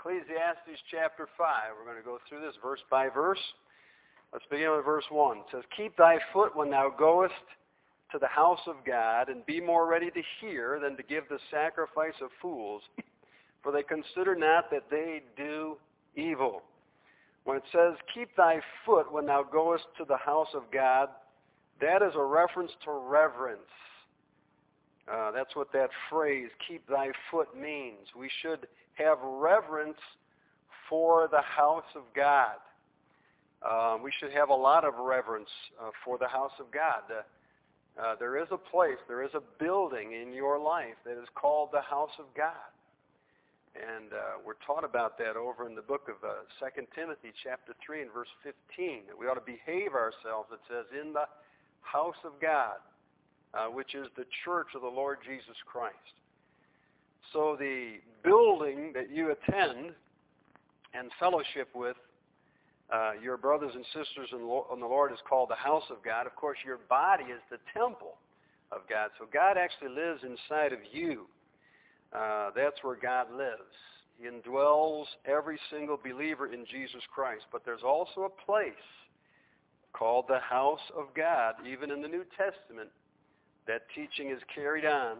Ecclesiastes chapter 5. We're going to go through this verse by verse. Let's begin with verse 1. It says, Keep thy foot when thou goest to the house of God, and be more ready to hear than to give the sacrifice of fools, for they consider not that they do evil. When it says, Keep thy foot when thou goest to the house of God, that is a reference to reverence. Uh, that's what that phrase, keep thy foot, means. We should have reverence for the house of God. Uh, we should have a lot of reverence uh, for the house of God. Uh, uh, there is a place, there is a building in your life that is called the house of God. And uh, we're taught about that over in the book of uh, 2 Timothy chapter 3 and verse 15, that we ought to behave ourselves, it says, in the house of God, which is the church of the Lord Jesus Christ. So the building that you attend and fellowship with uh, your brothers and sisters in, the Lord is called the house of God. Of course, your body is the temple of God. So God actually lives inside of you. Uh, that's where God lives. He indwells every single believer in Jesus Christ. But there's also a place called the house of God, even in the New Testament. That teaching is carried on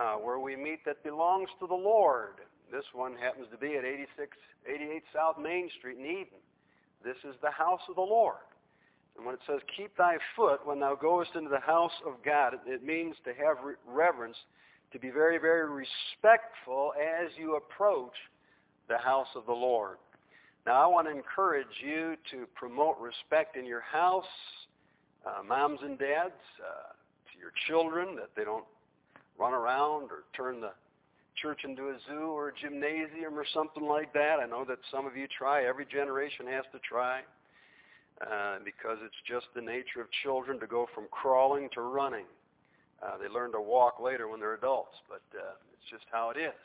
uh, where we meet that belongs to the Lord. This one happens to be at 86, 88 South Main Street in Eden. This is the house of the Lord. And when it says, keep thy foot when thou goest into the house of God, it means to have reverence, to be very, very respectful as you approach the house of the Lord. Now, I want to encourage you to promote respect in your house, uh, moms and dads, uh, to your children, that they don't run around or turn the church into a zoo or a gymnasium or something like that. I know that some of you try. Every generation has to try uh, because it's just the nature of children to go from crawling to running. Uh, they learn to walk later when they're adults, but uh, it's just how it is.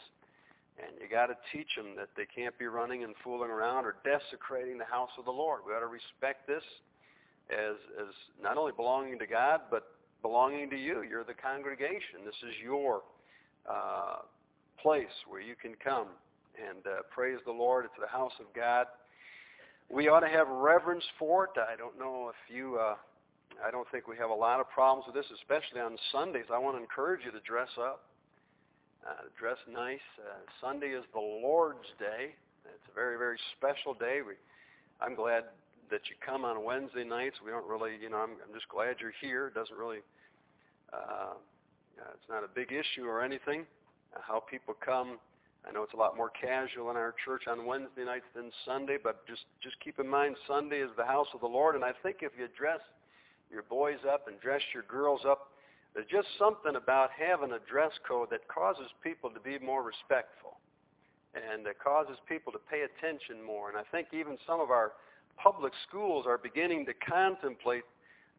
And you got to teach them that they can't be running and fooling around or desecrating the house of the Lord. We ought to respect this as as not only belonging to God, but belonging to you. You're the congregation. This is your uh, place where you can come and uh, praise the Lord. It's the house of God. We ought to have reverence for it. I don't know if you, uh, I don't think we have a lot of problems with this, especially on Sundays. I want to encourage you to dress up, uh, dress nice. Uh, Sunday is the Lord's Day. It's a very, very special day. We, I'm glad that you come on Wednesday nights. We don't really, you know, I'm, I'm just glad you're here. It doesn't really uh, it's not a big issue or anything. Uh, how people come, I know it's a lot more casual in our church on Wednesday nights than Sunday, but just just keep in mind Sunday is the house of the Lord, and I think if you dress your boys up and dress your girls up, there's just something about having a dress code that causes people to be more respectful, and it causes people to pay attention more. And I think even some of our public schools are beginning to contemplate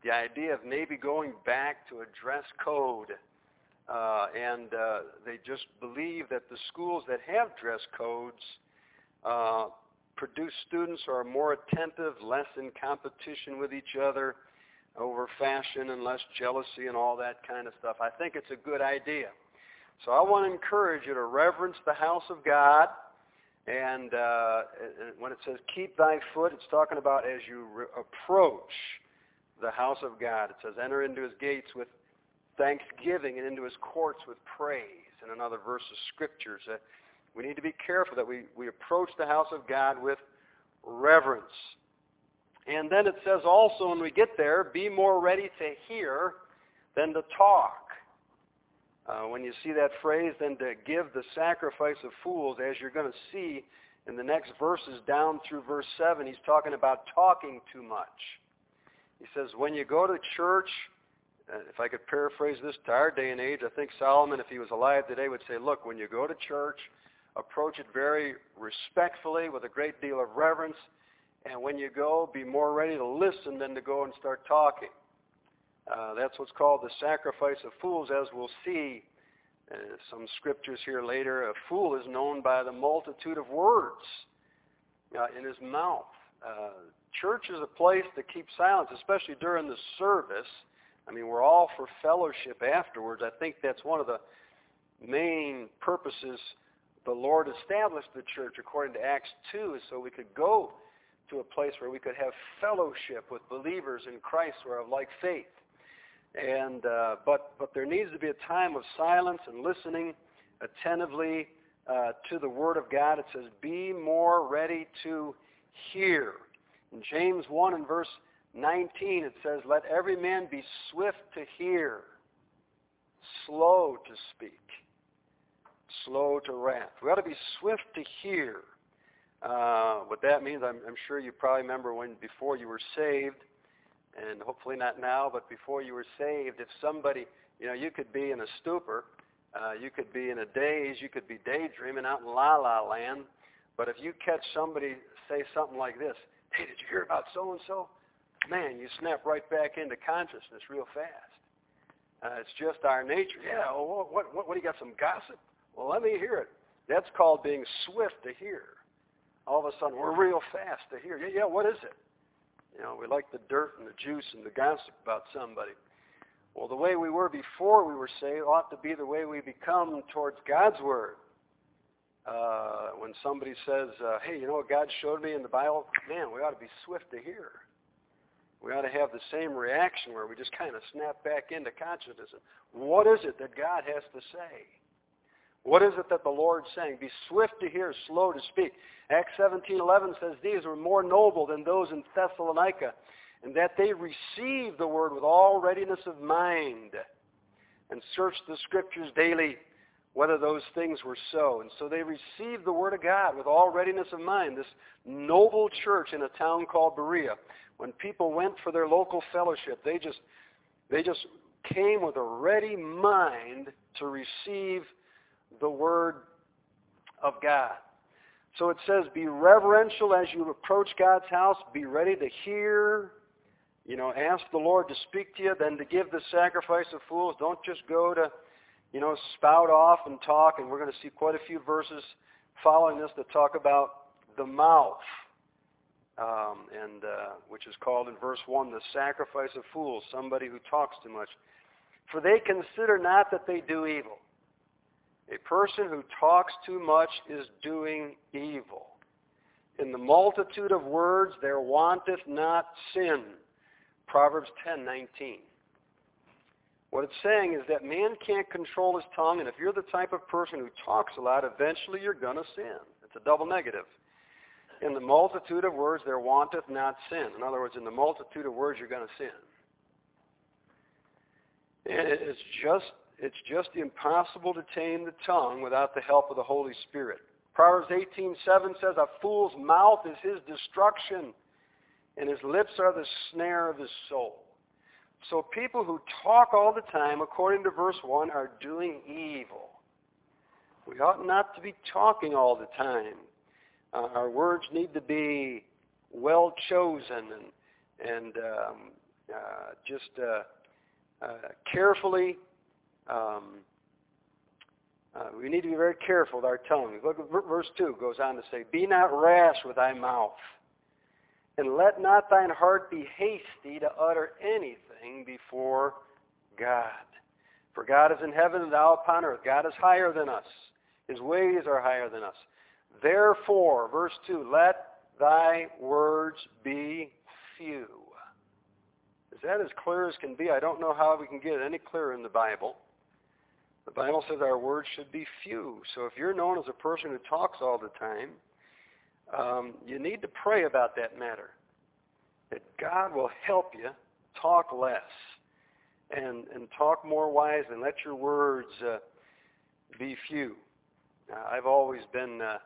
the idea of maybe going back to a dress code. Uh, and uh, they just believe that the schools that have dress codes uh, produce students who are more attentive, less in competition with each other over fashion and less jealousy and all that kind of stuff. I think it's a good idea. So I want to encourage you to reverence the house of God. And uh, when it says keep thy foot, it's talking about as you re- approach the house of God. It says, enter into his gates with thanksgiving and into his courts with praise. In another verse of scriptures, uh, we need to be careful that we, we approach the house of God with reverence. And then it says also when we get there, be more ready to hear than to talk. Uh, when you see that phrase, then to give the sacrifice of fools, as you're going to see in the next verses down through verse 7, he's talking about talking too much. He says, when you go to church, uh, if I could paraphrase this to our day and age, I think Solomon, if he was alive today, would say, look, when you go to church, approach it very respectfully with a great deal of reverence. And when you go, be more ready to listen than to go and start talking. Uh, that's what's called the sacrifice of fools, as we'll see uh, some scriptures here later. A fool is known by the multitude of words uh, in his mouth. Church is a place to keep silence, especially during the service. I mean, we're all for fellowship afterwards. I think that's one of the main purposes the Lord established the church according to Acts 2 is so we could go to a place where we could have fellowship with believers in Christ who are of like faith. And uh, but but there needs to be a time of silence and listening attentively uh, to the Word of God. It says, "Be more ready to hear." In James 1 and verse 19, it says, Let every man be swift to hear, slow to speak, slow to wrath. We ought to be swift to hear. Uh, what that means, I'm, I'm sure you probably remember when before you were saved, and hopefully not now, but before you were saved, if somebody, you know, you could be in a stupor, uh, you could be in a daze, you could be daydreaming out in la la land, but if you catch somebody say something like this, hey, did you hear about so and so? Man, you snap right back into consciousness real fast. Uh, it's just our nature. Yeah, well, what, what, what, do you got, some gossip? Well, let me hear it. That's called being swift to hear. All of a sudden, we're real fast to hear. Yeah, yeah, what is it? You know, we like the dirt and the juice and the gossip about somebody. Well, the way we were before we were saved ought to be the way we become towards God's Word. Uh, when somebody says, uh, hey, you know what God showed me in the Bible? Man, we ought to be swift to hear. We ought to have the same reaction where we just kind of snap back into consciousness. What is it that God has to say? What is it that the Lord's saying? Be swift to hear, slow to speak. Acts 17:11 says these were more noble than those in Thessalonica, and that they received the word with all readiness of mind, and searched the scriptures daily whether those things were so. And so they received the Word of God with all readiness of mind. This noble church in a town called Berea, when people went for their local fellowship, they just, they just came with a ready mind to receive the Word of God. So it says, be reverential as you approach God's house. Be ready to hear. You know, ask the Lord to speak to you, then to give the sacrifice of fools. Don't just go to you know, spout off and talk, and we're going to see quite a few verses following this that talk about the mouth, um, and uh, which is called in verse 1 the sacrifice of fools, somebody who talks too much. For they consider not that they do evil. A person who talks too much is doing evil. In the multitude of words there wanteth not sin. Proverbs 10:19. What it's saying is that man can't control his tongue, and if you're the type of person who talks a lot, eventually you're going to sin. It's a double negative. In the multitude of words there wanteth not sin. In other words, in the multitude of words you're going to sin. And it's just it's just impossible to tame the tongue without the help of the Holy Spirit. Proverbs 18:7 says, "A fool's mouth is his destruction, and his lips are the snare of his soul." So people who talk all the time, according to verse 1, are doing evil. We ought not to be talking all the time. Uh, our words need to be well chosen and, and um, uh, just uh, uh carefully. Um, uh, we need to be very careful with our tongue. Look at verse 2 goes on to say, Be not rash with thy mouth, and let not thine heart be hasty to utter anything before God. For God is in heaven and thou upon earth. God is higher than us. His ways are higher than us. Therefore, verse 2, let thy words be few. Is that as clear as can be? I don't know how we can get it any clearer in the Bible. The Bible says our words should be few. So if you're known as a person who talks all the time, um, you need to pray about that matter. That God will help you talk less and, and talk more wise and let your words uh, be few. Uh, I've always been uh,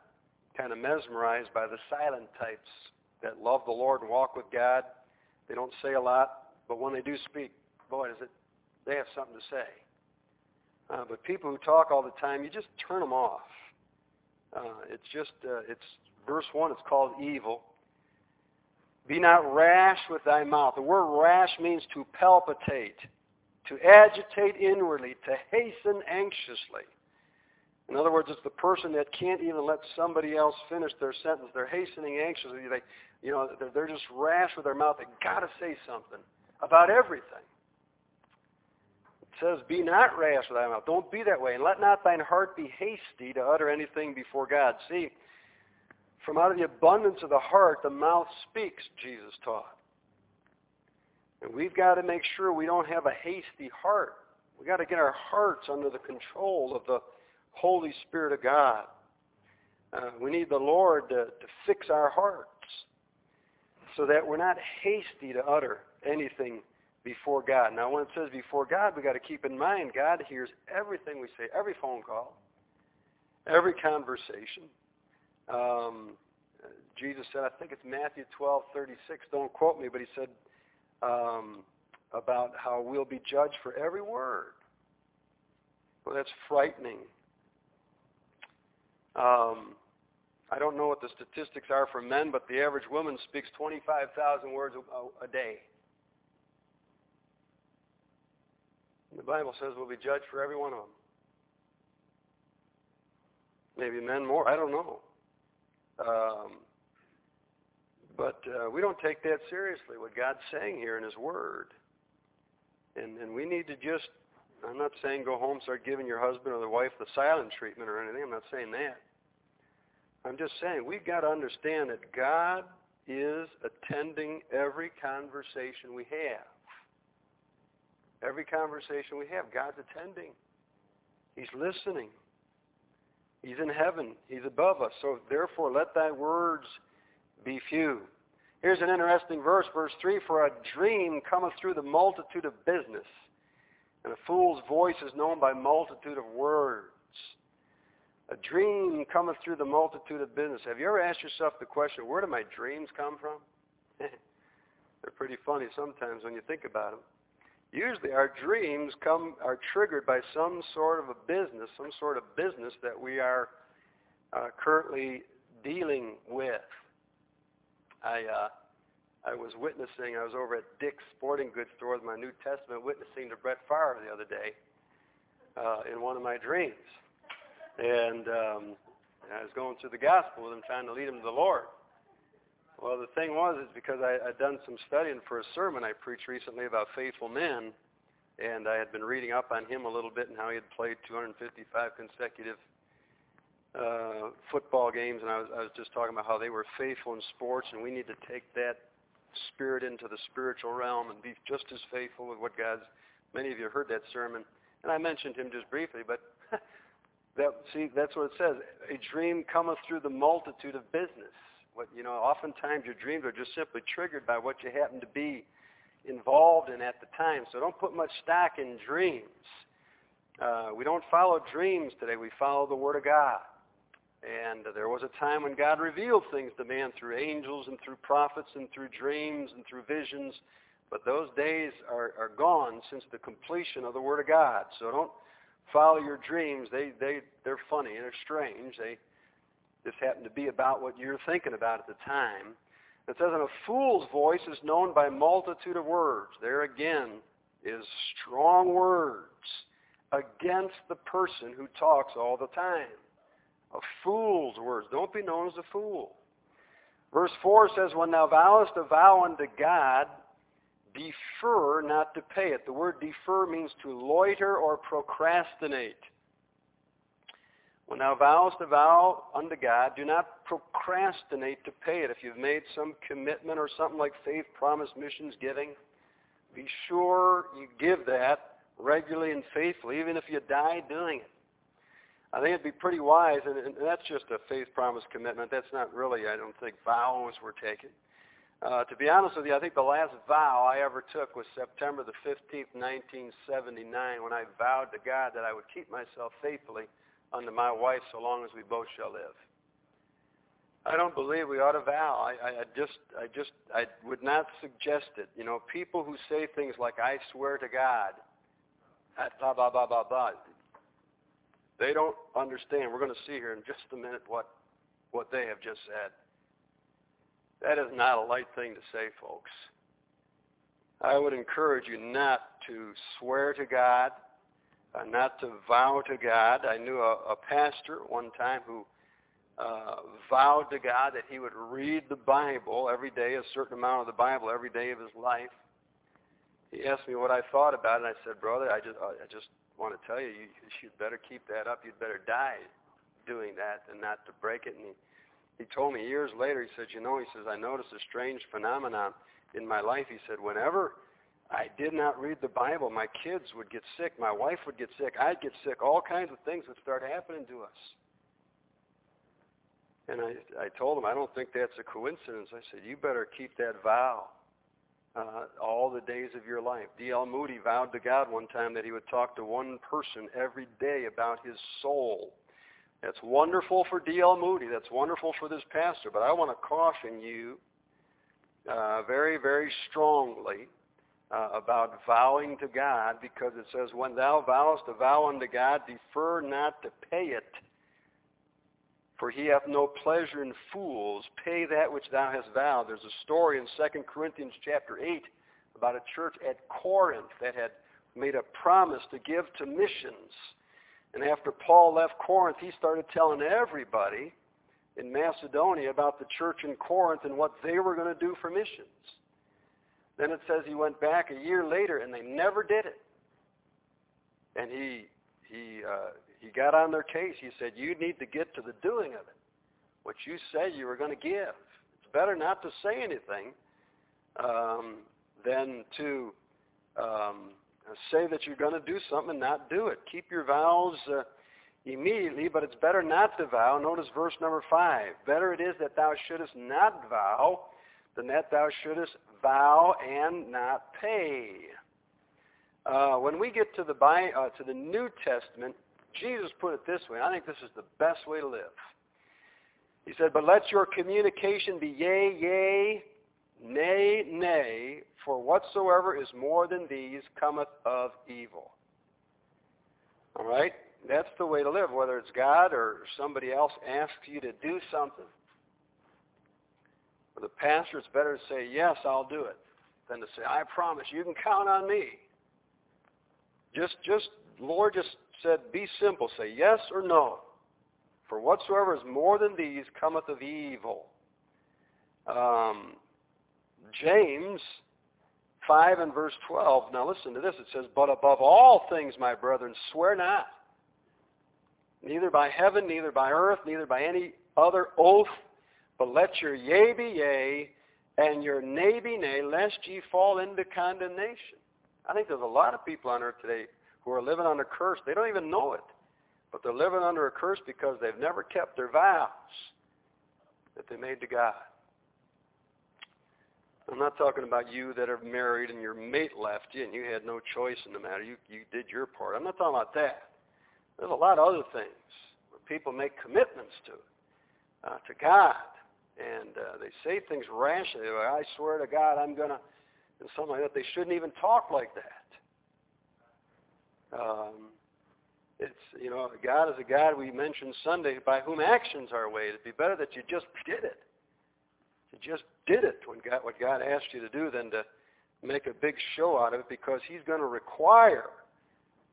kind of mesmerized by the silent types that love the Lord and walk with God. They don't say a lot, but when they do speak, boy, does it, they have something to say. Uh, but people who talk all the time, you just turn them off. Uh, it's just, uh, it's verse 1, it's called evil. Be not rash with thy mouth. The word rash means to palpitate, to agitate inwardly, to hasten anxiously. In other words, it's the person that can't even let somebody else finish their sentence. They're hastening anxiously. They, you know, they're, they're just rash with their mouth. They got to say something about everything. It says, Be not rash with thy mouth. Don't be that way. And let not thine heart be hasty to utter anything before God. See, from out of the abundance of the heart, the mouth speaks, Jesus taught. And we've got to make sure we don't have a hasty heart. We've got to get our hearts under the control of the Holy Spirit of God. Uh, we need the Lord to, to fix our hearts so that we're not hasty to utter anything before God. Now, when it says before God, we've got to keep in mind God hears everything we say, every phone call, every conversation. Um, Jesus said, I think it's Matthew 12, 36, don't quote me, but he said um, about how we'll be judged for every word. Well, that's frightening. Um, I don't know what the statistics are for men, but the average woman speaks 25,000 words a, a day. The Bible says we'll be judged for every one of them. Maybe men more. I don't know. Um, but uh, we don't take that seriously, what God's saying here in His Word. And, and we need to just, I'm not saying go home start giving your husband or the wife the silent treatment or anything. I'm not saying that. I'm just saying we've got to understand that God is attending every conversation we have. Every conversation we have, God's attending. He's listening. He's in heaven. He's above us. So therefore, let thy words be few. Here's an interesting verse, verse 3 For a dream cometh through the multitude of business, and a fool's voice is known by multitude of words. A dream cometh through the multitude of business. Have you ever asked yourself the question, where do my dreams come from? They're pretty funny sometimes when you think about them. Usually our dreams come are triggered by some sort of a business, some sort of business that we are uh, currently dealing with. I uh, I was witnessing. I was over at Dick's Sporting Goods store with my New Testament, witnessing to Brett Favre the other day uh, in one of my dreams, and um, I was going through the gospel with him, trying to lead him to the Lord. Well, the thing was, is because I, I'd done some studying for a sermon I preached recently about faithful men, and I had been reading up on him a little bit and how he had played 255 consecutive uh, football games, and I was, I was just talking about how they were faithful in sports, and we need to take that spirit into the spiritual realm and be just as faithful with what God's. Many of you heard that sermon, and I mentioned him just briefly, but that see, that's what it says. A dream cometh through the multitude of business. What you know, oftentimes your dreams are just simply triggered by what you happen to be involved in at the time. So don't put much stock in dreams. Uh, we don't follow dreams today. We follow the Word of God. And there was a time when God revealed things to man through angels and through prophets and through dreams and through visions. But those days are, are gone since the completion of the Word of God. So don't follow your dreams. They, they, they're funny and they're strange. They, this happened to be about what you're thinking about at the time. It says, and a fool's voice is known by multitude of words. There again is strong words against the person who talks all the time. A fool's words. Don't be known as a fool. Verse 4 says, When thou vowest a vow unto God, defer not to pay it. The word defer means to loiter or procrastinate. When thou vowest a vow unto God, do not procrastinate to pay it. If you've made some commitment or something like faith, promise, missions, giving, be sure you give that regularly and faithfully, even if you die doing it. I think it'd be pretty wise, and, and that's just a faith, promise, commitment. That's not really, I don't think, vows were taken. Uh, to be honest with you, I think the last vow I ever took was September the 15th, 1979, when I vowed to God that I would keep myself faithfully unto my wife so long as we both shall live. I don't believe we ought to vow. I, I, I just, I just, I would not suggest it. You know, people who say things like "I swear to God," uh, blah blah blah blah blah. They don't understand. We're going to see here in just a minute what, what they have just said. That is not a light thing to say, folks. I would encourage you not to swear to God uh, not to vow to God. I knew a, a pastor one time who uh, vowed to God that he would read the Bible every day, a certain amount of the Bible every day of his life. he asked me what I thought about it, and I said, brother, I just, I just want to tell you, you, you'd better keep that up. You'd better die doing that and not to break it. And he, he told me years later, he said, you know, he says, I noticed a strange phenomenon in my life. He said, whenever I did not read the Bible, my kids would get sick, my wife would get sick, I'd get sick, all kinds of things would start happening to us. And I, I told him, I don't think that's a coincidence. I said, you better keep that vow uh, all the days of your life. D.L. Moody vowed to God one time that he would talk to one person every day about his soul. That's wonderful for D.L. Moody. That's wonderful for this pastor. But I want to caution you uh, very, very strongly uh, about vowing to God because it says, When thou vowest a vow unto God, defer not to pay it. For he hath no pleasure in fools. Pay that which thou hast vowed. There's a story in 2 Corinthians chapter 8 about a church at Corinth that had made a promise to give to missions. And after Paul left Corinth, he started telling everybody in Macedonia about the church in Corinth and what they were going to do for missions. Then it says he went back a year later and they never did it. And he he uh, he got on their case. He said, You need to get to the doing of it. What you said you were going to give. It's better not to say anything um, than to um, say that you're going to do something and not do it. Keep your vows uh, immediately, but it's better not to vow. Notice verse number 5. Better it is that thou shouldest not vow than that thou shouldest vow and not pay. Uh, when we get to the, uh, to the New Testament, Jesus put it this way. I think this is the best way to live. He said, But let your communication be yea, yea, nay, nay, for whatsoever is more than these cometh of evil. All right? That's the way to live, whether it's God or somebody else asks you to do something. For the pastor, it's better to say, Yes, I'll do it, than to say, I promise, you can count on me. Just, just, Lord, just said, Be simple. Say yes or no. For whatsoever is more than these cometh of evil. Um, James 5 and verse 12. Now listen to this. It says, But above all things, my brethren, swear not, neither by heaven, neither by earth, neither by any other oath, but let your yea be yea, and your nay be nay, lest ye fall into condemnation. I think there's a lot of people on earth today who are living under curse. They don't even know it. But they're living under a curse because they've never kept their vows that they made to God. I'm not talking about you that are married and your mate left you and you had no choice in the matter. You, you did your part. I'm not talking about that. There's a lot of other things where people make commitments to uh, to God. And uh, they say things rashly. Like, I swear to God, I'm to, and something like that. They shouldn't even talk like that. Um, it's, you know, God is a God we mentioned Sunday by whom actions are weighed. It'd be better that you just did it. You just did it when God, what God asked you to do than to make a big show out of it because he's going to require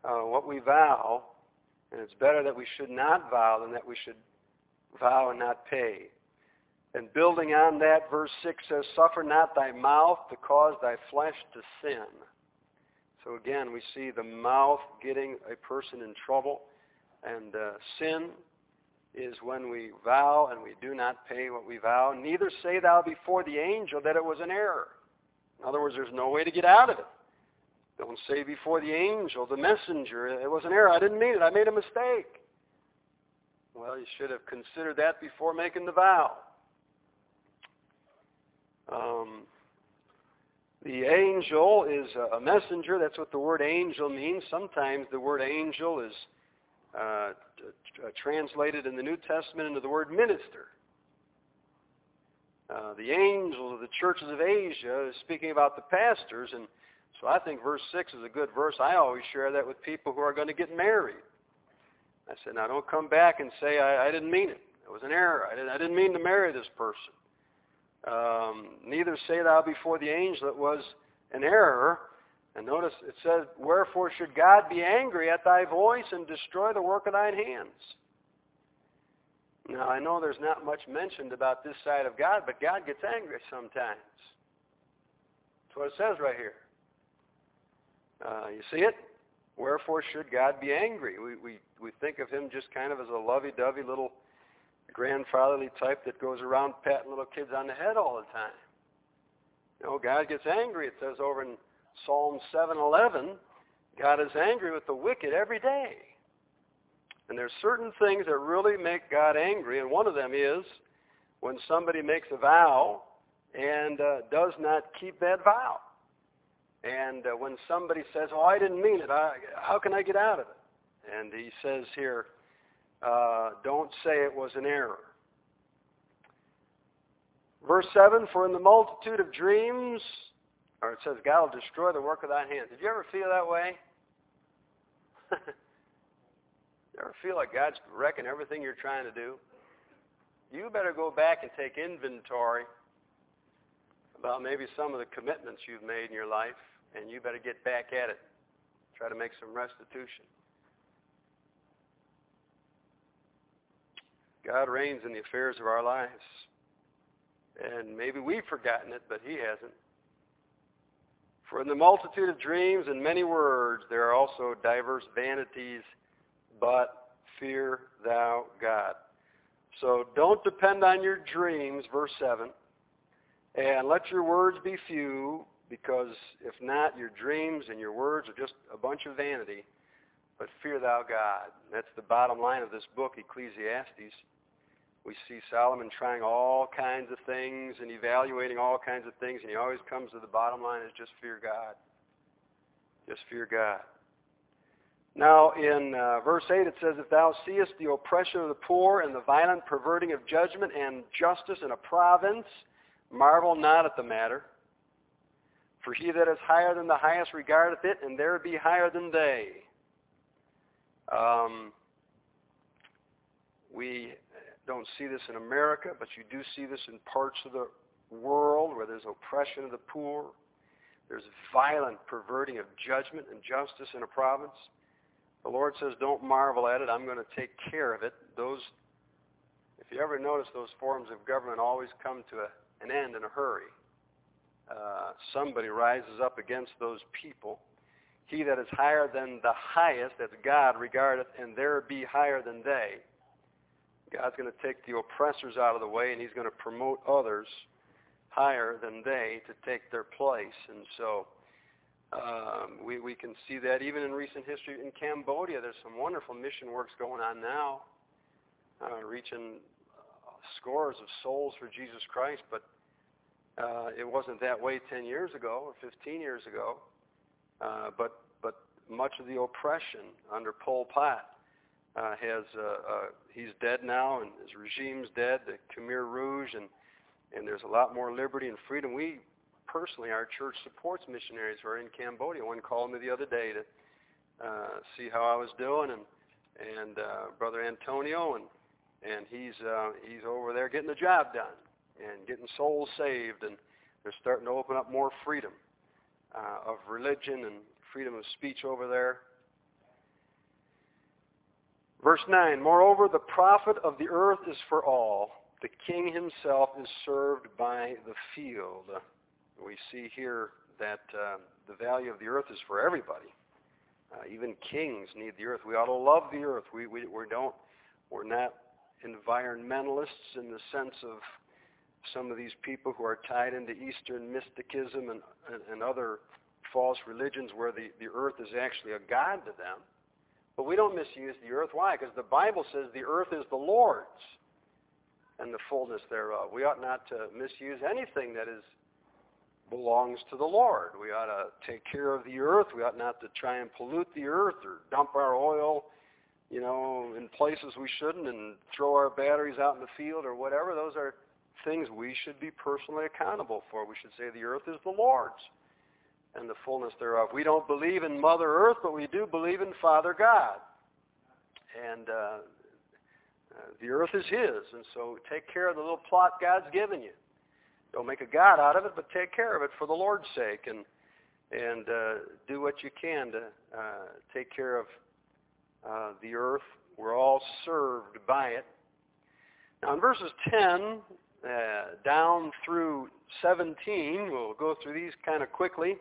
uh, what we vow, and it's better that we should not vow than that we should vow and not pay. And building on that, verse 6 says, Suffer not thy mouth to cause thy flesh to sin. So again, we see the mouth getting a person in trouble. And uh, sin is when we vow and we do not pay what we vow. Neither say thou before the angel that it was an error. In other words, there's no way to get out of it. Don't say before the angel, the messenger, it was an error. I didn't mean it. I made a mistake. Well, you should have considered that before making the vow. Um, the angel is a messenger. That's what the word angel means. Sometimes the word angel is uh, t- translated in the New Testament into the word minister. Uh, the angel of the churches of Asia is speaking about the pastors, and so I think verse 6 is a good verse. I always share that with people who are going to get married. I said, now don't come back and say, I, I didn't mean it. It was an error. I didn't, I didn't mean to marry this person. Um, neither say thou before the angel it was an error. And notice it says, Wherefore should God be angry at thy voice and destroy the work of thine hands? Now, I know there's not much mentioned about this side of God, but God gets angry sometimes. That's what it says right here. Uh, you see it? Wherefore should God be angry? We, we, we think of him just kind of as a lovey-dovey little grandfatherly type that goes around patting little kids on the head all the time. You know, God gets angry. It says over in Psalm 7:11, God is angry with the wicked every day. And there's certain things that really make God angry, and one of them is when somebody makes a vow and uh, does not keep that vow. And uh, when somebody says, "Oh, I didn't mean it. I, how can I get out of it?" And he says here, uh, "Don't say it was an error." Verse seven: For in the multitude of dreams, or it says, God will destroy the work of thy hands. Did you ever feel that way? you ever feel like God's wrecking everything you're trying to do? You better go back and take inventory about maybe some of the commitments you've made in your life, and you better get back at it. Try to make some restitution. God reigns in the affairs of our lives. And maybe we've forgotten it, but He hasn't. For in the multitude of dreams and many words there are also diverse vanities, but fear thou God. So don't depend on your dreams, verse 7, and let your words be few, because if not, your dreams and your words are just a bunch of vanity, but fear thou God. That's the bottom line of this book, Ecclesiastes. We see Solomon trying all kinds of things and evaluating all kinds of things, and he always comes to the bottom line is just fear God. Just fear God. Now, in uh, verse 8, it says, If thou seest the oppression of the poor and the violent perverting of judgment and justice in a province, marvel not at the matter. For he that is higher than the highest regardeth it, and there be higher than they. Um, we don't see this in America, but you do see this in parts of the world where there's oppression of the poor. There's violent perverting of judgment and justice in a province. The Lord says, don't marvel at it. I'm going to take care of it. Those, if you ever notice, those forms of government always come to a, an end in a hurry. Uh, somebody rises up against those people. He that is higher than the highest, that's God, regardeth, and there be higher than they. God's going to take the oppressors out of the way, and he's going to promote others higher than they to take their place. And so um, we, we can see that even in recent history in Cambodia. There's some wonderful mission works going on now, uh, reaching scores of souls for Jesus Christ, but uh, it wasn't that way 10 years ago or 15 years ago. Uh, but, but much of the oppression under Pol Pot uh, has uh, uh, he's dead now, and his regime's dead. The Khmer Rouge, and and there's a lot more liberty and freedom. We personally, our church supports missionaries who are in Cambodia. One called me the other day to uh, see how I was doing, and and uh, Brother Antonio, and and he's uh, he's over there getting the job done and getting souls saved, and they're starting to open up more freedom uh, of religion and freedom of speech over there. Verse 9, Moreover, the profit of the earth is for all. The king himself is served by the field. We see here that uh, the value of the earth is for everybody. Uh, even kings need the earth. We ought to love the earth. We, we, we don't, we're not environmentalists in the sense of some of these people who are tied into Eastern mysticism and, and, and other false religions where the, the earth is actually a god to them. But we don't misuse the earth. Why? Because the Bible says the earth is the Lord's and the fullness thereof. We ought not to misuse anything that is belongs to the Lord. We ought to take care of the earth. We ought not to try and pollute the earth or dump our oil, you know, in places we shouldn't and throw our batteries out in the field or whatever. Those are things we should be personally accountable for. We should say the earth is the Lord's and the fullness thereof. We don't believe in Mother Earth, but we do believe in Father God. And uh, uh, the earth is His, and so take care of the little plot God's given you. Don't make a God out of it, but take care of it for the Lord's sake, and and uh, do what you can to uh, take care of uh, the earth. We're all served by it. Now, in verses 10 uh, down through 17, we'll go through these kind of quickly.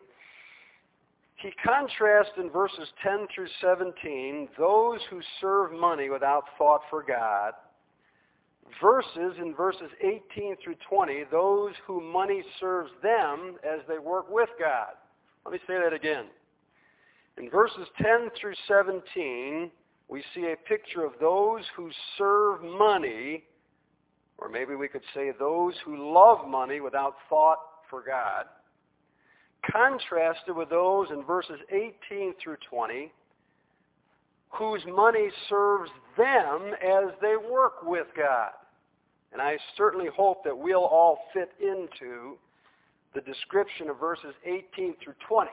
He contrasts in verses 10 through 17 those who serve money without thought for God verses in verses 18 through 20 those who money serves them as they work with God. Let me say that again. In verses 10 through 17, we see a picture of those who serve money, or maybe we could say those who love money without thought for God, contrasted with those in verses 18 through 20 whose money serves them as they work with God. And I certainly hope that we'll all fit into the description of verses 18 through 20.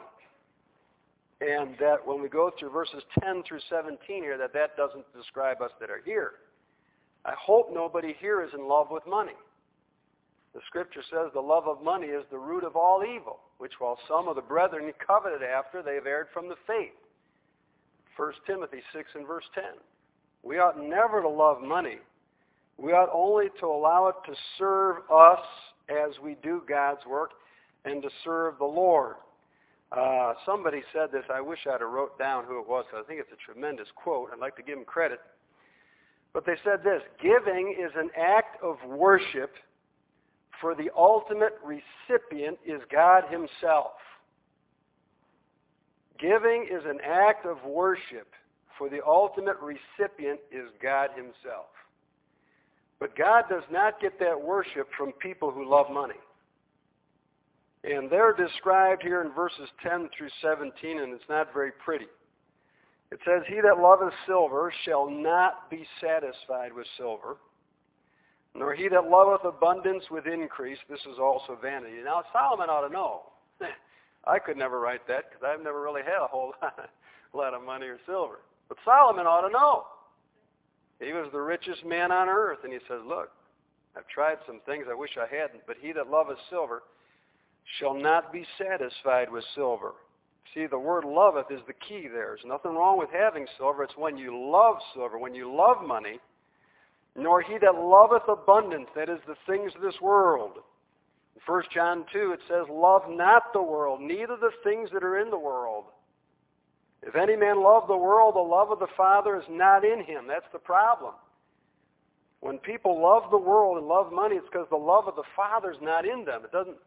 And that when we go through verses 10 through 17 here, that that doesn't describe us that are here. I hope nobody here is in love with money. The scripture says the love of money is the root of all evil, which while some of the brethren coveted after, they have erred from the faith. 1 Timothy 6 and verse 10. We ought never to love money. We ought only to allow it to serve us as we do God's work and to serve the Lord. Uh, somebody said this. I wish I'd have wrote down who it was. I think it's a tremendous quote. I'd like to give him credit. But they said this, giving is an act of worship for the ultimate recipient is God himself. Giving is an act of worship for the ultimate recipient is God himself. But God does not get that worship from people who love money. And they're described here in verses 10 through 17, and it's not very pretty. It says, He that loveth silver shall not be satisfied with silver, nor he that loveth abundance with increase. This is also vanity. Now, Solomon ought to know. I could never write that because I've never really had a whole lot of money or silver. But Solomon ought to know. He was the richest man on earth, and he says, Look, I've tried some things I wish I hadn't, but he that loveth silver shall not be satisfied with silver. See, the word loveth is the key there. There's nothing wrong with having silver. It's when you love silver, when you love money, nor he that loveth abundance, that is the things of this world. In 1 John 2, it says, Love not the world, neither the things that are in the world. If any man love the world, the love of the Father is not in him. That's the problem. When people love the world and love money, it's because the love of the Father is not in them. It doesn't,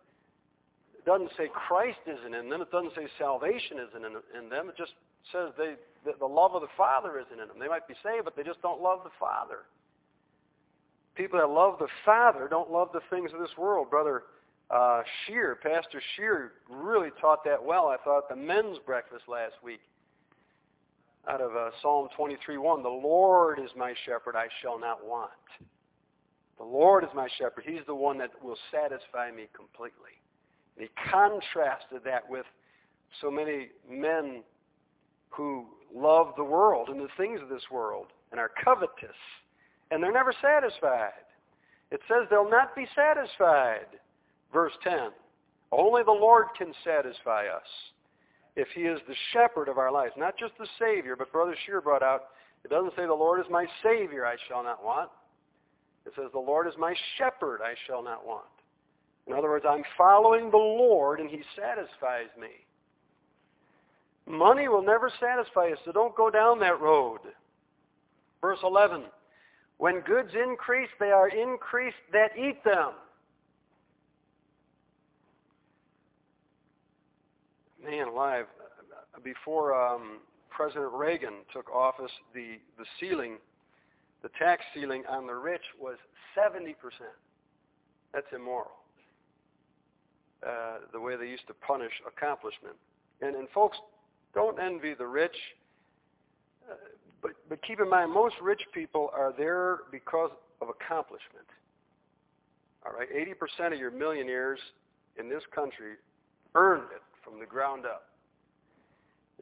it doesn't say Christ isn't in them. It doesn't say salvation isn't in, in them. It just says they, the, the love of the Father isn't in them. They might be saved, but they just don't love the Father. People that love the Father don't love the things of this world. Brother uh, Shear, Pastor Shear, really taught that well, I thought, at the men's breakfast last week out of uh, Psalm 23:1, "The Lord is my shepherd; I shall not want." The Lord is my shepherd; He's the one that will satisfy me completely. And he contrasted that with so many men who love the world and the things of this world and are covetous, and they're never satisfied. It says they'll not be satisfied. Verse 10. Only the Lord can satisfy us if he is the shepherd of our lives, not just the Savior, but Brother Shear brought out, it doesn't say the Lord is my Savior, I shall not want. It says the Lord is my shepherd, I shall not want. In other words, I'm following the Lord and he satisfies me. Money will never satisfy us, so don't go down that road. Verse 11, when goods increase, they are increased that eat them. man alive, before um, President Reagan took office, the, the ceiling, the tax ceiling on the rich was 70%. That's immoral. Uh, the way they used to punish accomplishment. And, and folks, don't envy the rich. But, but keep in mind, most rich people are there because of accomplishment. All right, 80% of your millionaires in this country earned it from the ground up.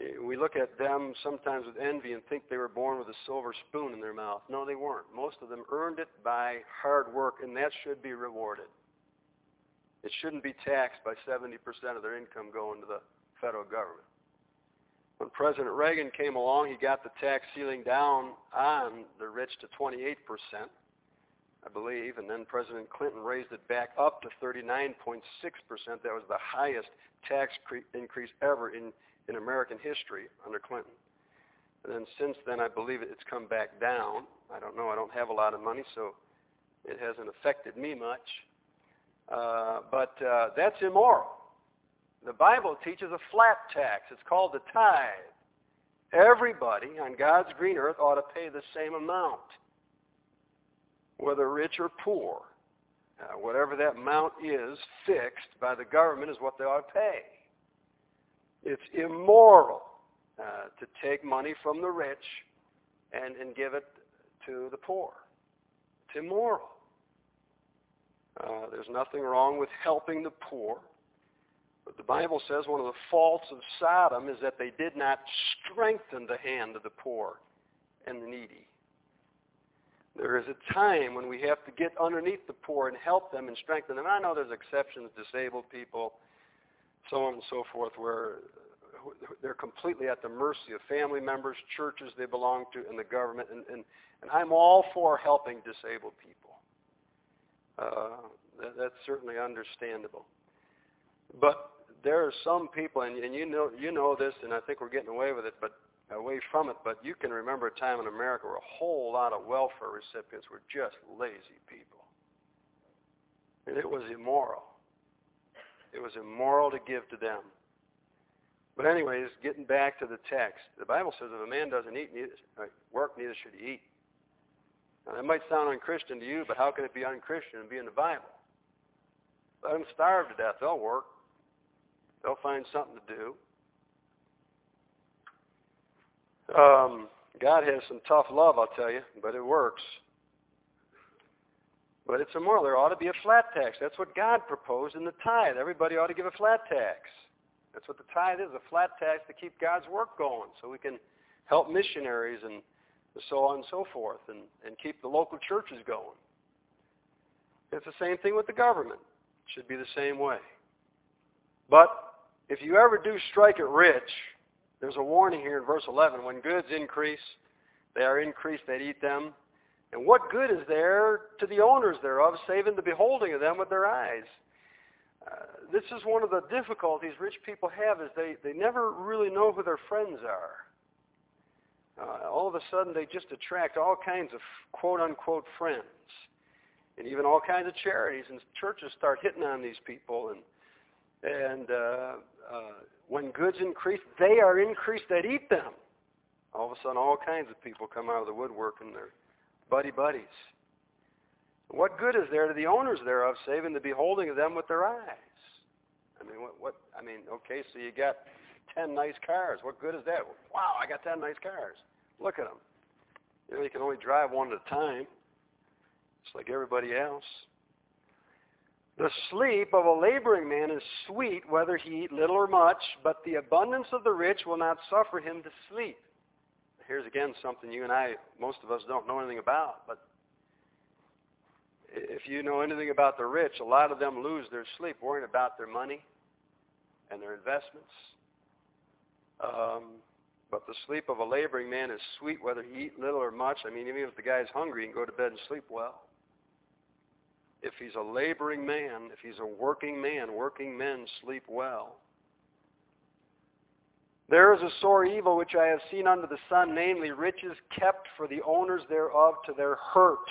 Eh, we look at them sometimes with envy and think they were born with a silver spoon in their mouth. No, they weren't. Most of them earned it by hard work, and that should be rewarded. It shouldn't be taxed by 70% of their income going to the federal government. When President Reagan came along, he got the tax ceiling down on the rich to 28%. I believe, and then President Clinton raised it back up to 39.6%. That was the highest tax cre- increase ever in, in American history under Clinton. And then since then, I believe it's come back down. I don't know. I don't have a lot of money, so it hasn't affected me much. Uh, but uh, that's immoral. The Bible teaches a flat tax. It's called the tithe. Everybody on God's green earth ought to pay the same amount, whether rich or poor. Uh, whatever that amount is fixed by the government is what they ought to pay. It's immoral uh, to take money from the rich and, and give it to the poor. It's immoral. Uh, there's nothing wrong with helping the poor. The Bible says one of the faults of Sodom is that they did not strengthen the hand of the poor and the needy. There is a time when we have to get underneath the poor and help them and strengthen them. I know there's exceptions, disabled people, so on and so forth, where they're completely at the mercy of family members, churches they belong to, and the government. And, and, and I'm all for helping disabled people. Uh, that, that's certainly understandable. But there are some people, and, and you know you know this, and I think we're getting away with it, but away from it. But you can remember a time in America where a whole lot of welfare recipients were just lazy people, and it was immoral. It was immoral to give to them. But anyways, getting back to the text, the Bible says if a man doesn't eat, neither, uh, work, neither should he eat. Now, that might sound unchristian to you, but how can it be unchristian and be in the Bible? Let them starve to death. They'll work. They'll find something to do. Um, God has some tough love, I'll tell you, but it works. But it's immoral. There ought to be a flat tax. That's what God proposed in the tithe. Everybody ought to give a flat tax. That's what the tithe is, a flat tax to keep God's work going so we can help missionaries and so on and so forth and, and keep the local churches going. It's the same thing with the government. It should be the same way. But if you ever do strike it rich, there's a warning here in verse 11. When goods increase, they are increased that eat them. And what good is there to the owners thereof, saving the beholding of them with their eyes? Uh, this is one of the difficulties rich people have is they, they never really know who their friends are. Uh, all of a sudden they just attract all kinds of quote-unquote friends and even all kinds of charities and churches start hitting on these people and and uh, uh, when goods increase, they are increased that eat them. All of a sudden, all kinds of people come out of the woodwork and they're buddy buddies. What good is there to the owners thereof, saving the beholding of them with their eyes? I mean, what? What? I mean, okay, so you got ten nice cars. What good is that? Wow, I got ten nice cars. Look at them. You know, you can only drive one at a time. It's like everybody else. The sleep of a laboring man is sweet, whether he eat little or much, but the abundance of the rich will not suffer him to sleep. Here's again something you and I, most of us, don't know anything about, but if you know anything about the rich, a lot of them lose their sleep worrying about their money and their investments. Um, but the sleep of a laboring man is sweet, whether he eat little or much. I mean, even if the guy's hungry, he can go to bed and sleep well. If he's a laboring man, if he's a working man, working men sleep well. There is a sore evil which I have seen under the sun, namely riches kept for the owners thereof to their hurt.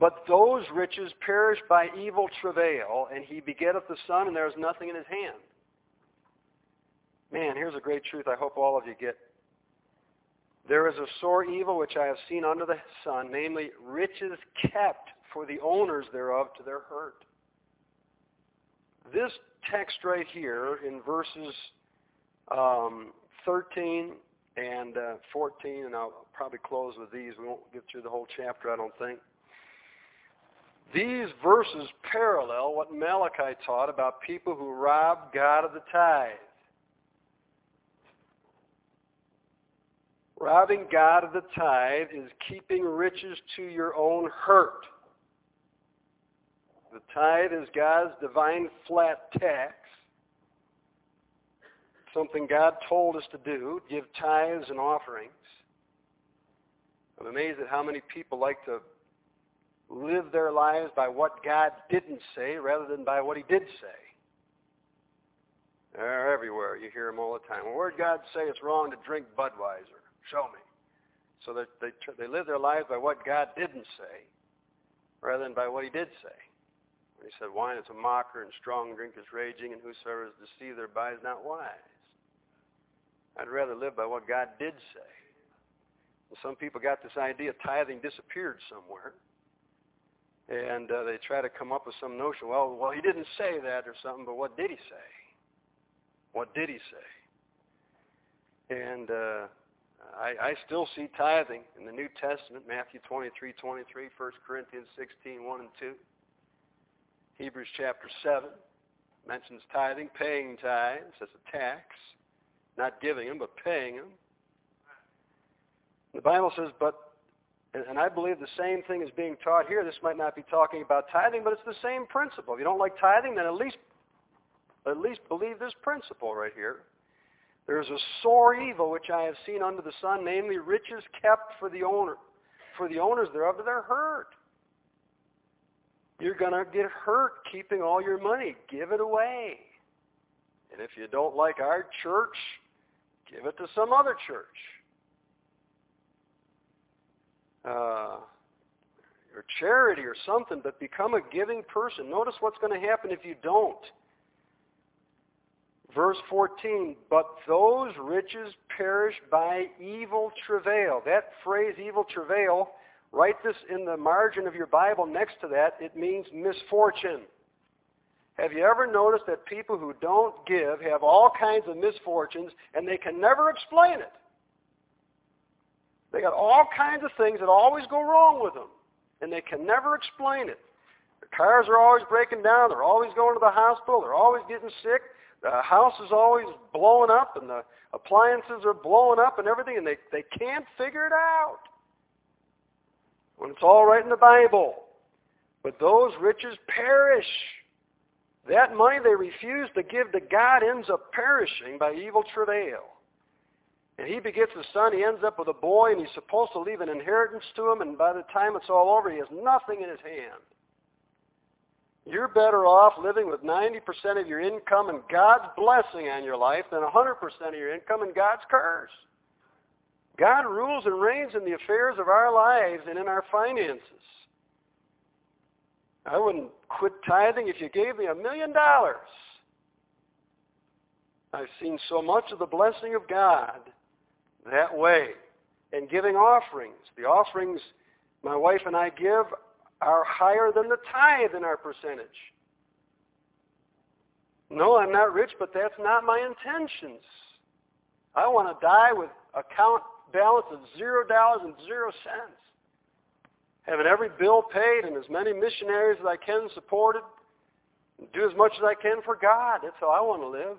But those riches perish by evil travail, and he begetteth the son, and there is nothing in his hand. Man, here's a great truth I hope all of you get. There is a sore evil which I have seen under the sun, namely riches kept for the owners thereof to their hurt. This text right here in verses um, 13 and uh, 14, and I'll probably close with these. We won't get through the whole chapter, I don't think. These verses parallel what Malachi taught about people who rob God of the tithe. Robbing God of the tithe is keeping riches to your own hurt. The tithe is God's divine flat tax, something God told us to do, give tithes and offerings. I'm amazed at how many people like to live their lives by what God didn't say rather than by what he did say. They're everywhere. You hear them all the time. Well, where did God say it's wrong to drink Budweiser? Show me. So that they, they live their lives by what God didn't say rather than by what he did say. He said, wine is a mocker and strong drink is raging and whosoever is deceived thereby is not wise. I'd rather live by what God did say. Some people got this idea tithing disappeared somewhere. And uh, they try to come up with some notion, well, well, he didn't say that or something, but what did he say? What did he say? And uh, I, I still see tithing in the New Testament, Matthew 23, 23, 1 Corinthians 16, 1 and 2. Hebrews chapter 7 mentions tithing, paying tithes as a tax, not giving them, but paying them. The Bible says, but, and I believe the same thing is being taught here. This might not be talking about tithing, but it's the same principle. If you don't like tithing, then at least, at least believe this principle right here. There is a sore evil which I have seen under the sun, namely riches kept for the owner, for the owners thereof their hurt. You're going to get hurt keeping all your money. Give it away. And if you don't like our church, give it to some other church. Uh, or charity or something, but become a giving person. Notice what's going to happen if you don't. Verse 14, but those riches perish by evil travail. That phrase, evil travail, write this in the margin of your Bible next to that. It means misfortune. Have you ever noticed that people who don't give have all kinds of misfortunes and they can never explain it? They got all kinds of things that always go wrong with them and they can never explain it. Their cars are always breaking down. They're always going to the hospital. They're always getting sick the house is always blowing up and the appliances are blowing up and everything and they, they can't figure it out. When it's all right in the Bible. But those riches perish. That money they refuse to give to God ends up perishing by evil travail. And he begets a son, he ends up with a boy, and he's supposed to leave an inheritance to him, and by the time it's all over, he has nothing in his hand. You're better off living with 90% of your income and God's blessing on your life than 100% of your income and God's curse. God rules and reigns in the affairs of our lives and in our finances. I wouldn't quit tithing if you gave me a million dollars. I've seen so much of the blessing of God that way. And giving offerings. The offerings my wife and I give are higher than the tithe in our percentage. No, I'm not rich, but that's not my intentions. I want to die with account balance of zero dollars and zero cents. Having every bill paid and as many missionaries as I can supported. And do as much as I can for God. That's how I want to live.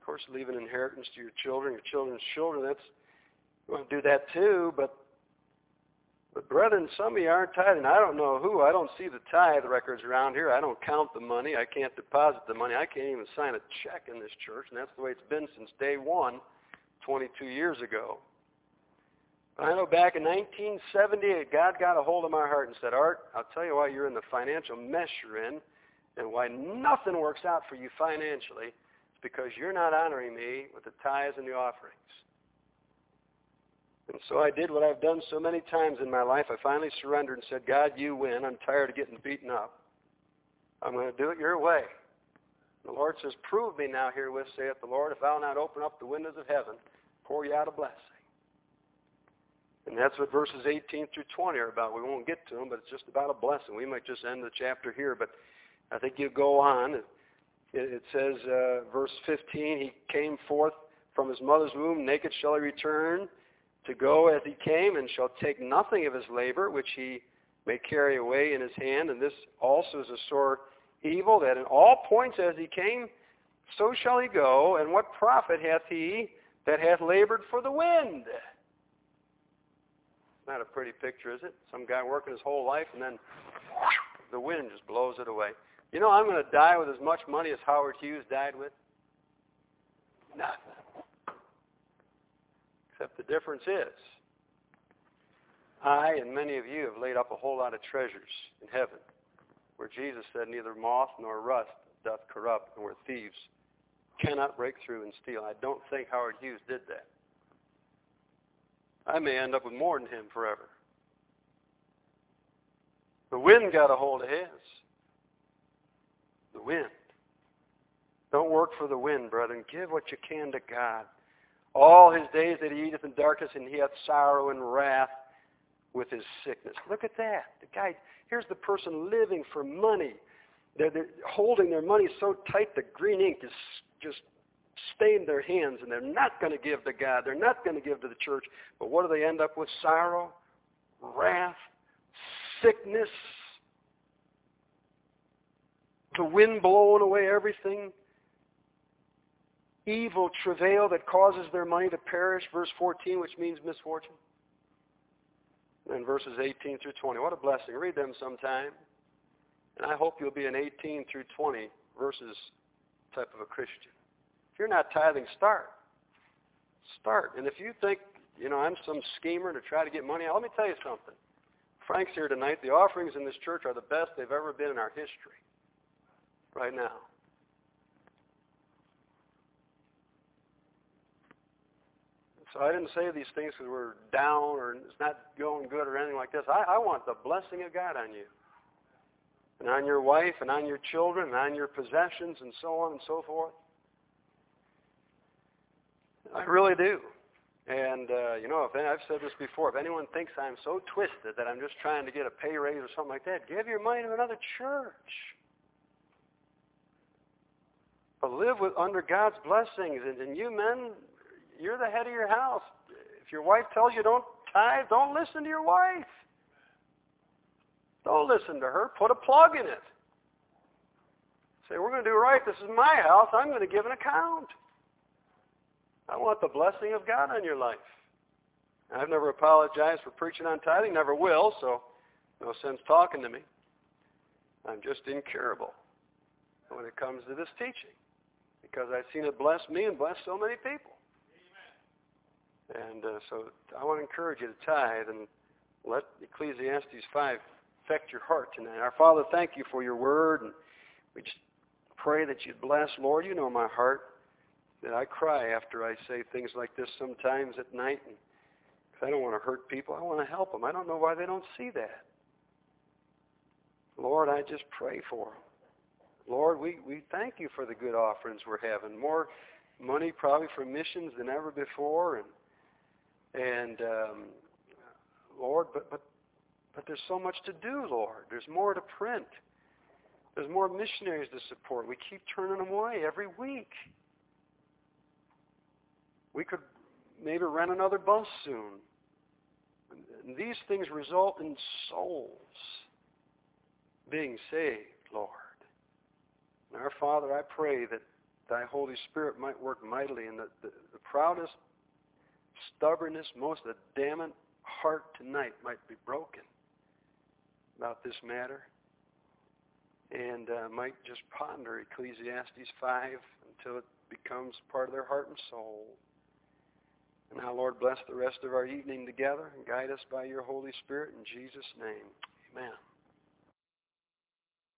Of course, leave an inheritance to your children, your children's children. That's you want to do that too, but but brethren, some of you aren't tithing. I don't know who. I don't see the tithe records around here. I don't count the money. I can't deposit the money. I can't even sign a check in this church, and that's the way it's been since day one, 22 years ago. But I know back in 1978, God got a hold of my heart and said, Art, I'll tell you why you're in the financial mess you're in and why nothing works out for you financially. It's because you're not honoring me with the tithes and the offerings. And so I did what I've done so many times in my life. I finally surrendered and said, God, you win. I'm tired of getting beaten up. I'm going to do it your way. The Lord says, Prove me now herewith, saith the Lord, if I'll not open up the windows of heaven, pour you out a blessing. And that's what verses 18 through 20 are about. We won't get to them, but it's just about a blessing. We might just end the chapter here, but I think you go on. It, it says, uh, verse 15, He came forth from his mother's womb, naked shall he return to go as he came, and shall take nothing of his labor, which he may carry away in his hand. And this also is a sore evil, that in all points as he came, so shall he go. And what profit hath he that hath labored for the wind? Not a pretty picture, is it? Some guy working his whole life, and then the wind just blows it away. You know, I'm going to die with as much money as Howard Hughes died with. Nothing. Except the difference is, I and many of you have laid up a whole lot of treasures in heaven, where Jesus said neither moth nor rust doth corrupt, and where thieves cannot break through and steal. I don't think Howard Hughes did that. I may end up with more than him forever. The wind got a hold of his. The wind. Don't work for the wind, brethren. Give what you can to God. All his days that he eateth in darkness, and he hath sorrow and wrath with his sickness. Look at that. The guy, here's the person living for money. They're, they're holding their money so tight the green ink is just stained their hands, and they're not going to give to God. They're not going to give to the church. But what do they end up with? Sorrow, wrath, sickness, the wind blowing away everything, evil travail that causes their money to perish, verse 14, which means misfortune. And verses 18 through 20. What a blessing. Read them sometime. And I hope you'll be an 18 through 20 verses type of a Christian. If you're not tithing, start. Start. And if you think, you know, I'm some schemer to try to get money, let me tell you something. Frank's here tonight. The offerings in this church are the best they've ever been in our history right now. So I didn't say these things because we're down or it's not going good or anything like this. I, I want the blessing of God on you and on your wife and on your children and on your possessions and so on and so forth. I really do. And, uh, you know, if I've said this before, if anyone thinks I'm so twisted that I'm just trying to get a pay raise or something like that, give your money to another church. But live with under God's blessings. And, and you men, you're the head of your house. If your wife tells you don't tithe, don't listen to your wife. Don't listen to her. Put a plug in it. Say, we're going to do right. This is my house. I'm going to give an account. I want the blessing of God on your life. I've never apologized for preaching on tithing, never will, so no sense talking to me. I'm just incurable when it comes to this teaching because I've seen it bless me and bless so many people. And uh, so I want to encourage you to tithe and let Ecclesiastes 5 affect your heart tonight. Our Father, thank you for your word, and we just pray that you'd bless. Lord, you know my heart that I cry after I say things like this sometimes at night. And I don't want to hurt people. I want to help them. I don't know why they don't see that. Lord, I just pray for them. Lord, we, we thank you for the good offerings we're having. More money probably for missions than ever before. And, and um, Lord, but, but, but there's so much to do, Lord. There's more to print. There's more missionaries to support. We keep turning them away every week. We could maybe rent another bus soon. And these things result in souls being saved, Lord. And our Father, I pray that thy Holy Spirit might work mightily and that the, the proudest, stubbornness, most adamant heart tonight might be broken about this matter and uh, might just ponder Ecclesiastes 5 until it becomes part of their heart and soul. And now, Lord, bless the rest of our evening together and guide us by your Holy Spirit in Jesus' name. Amen.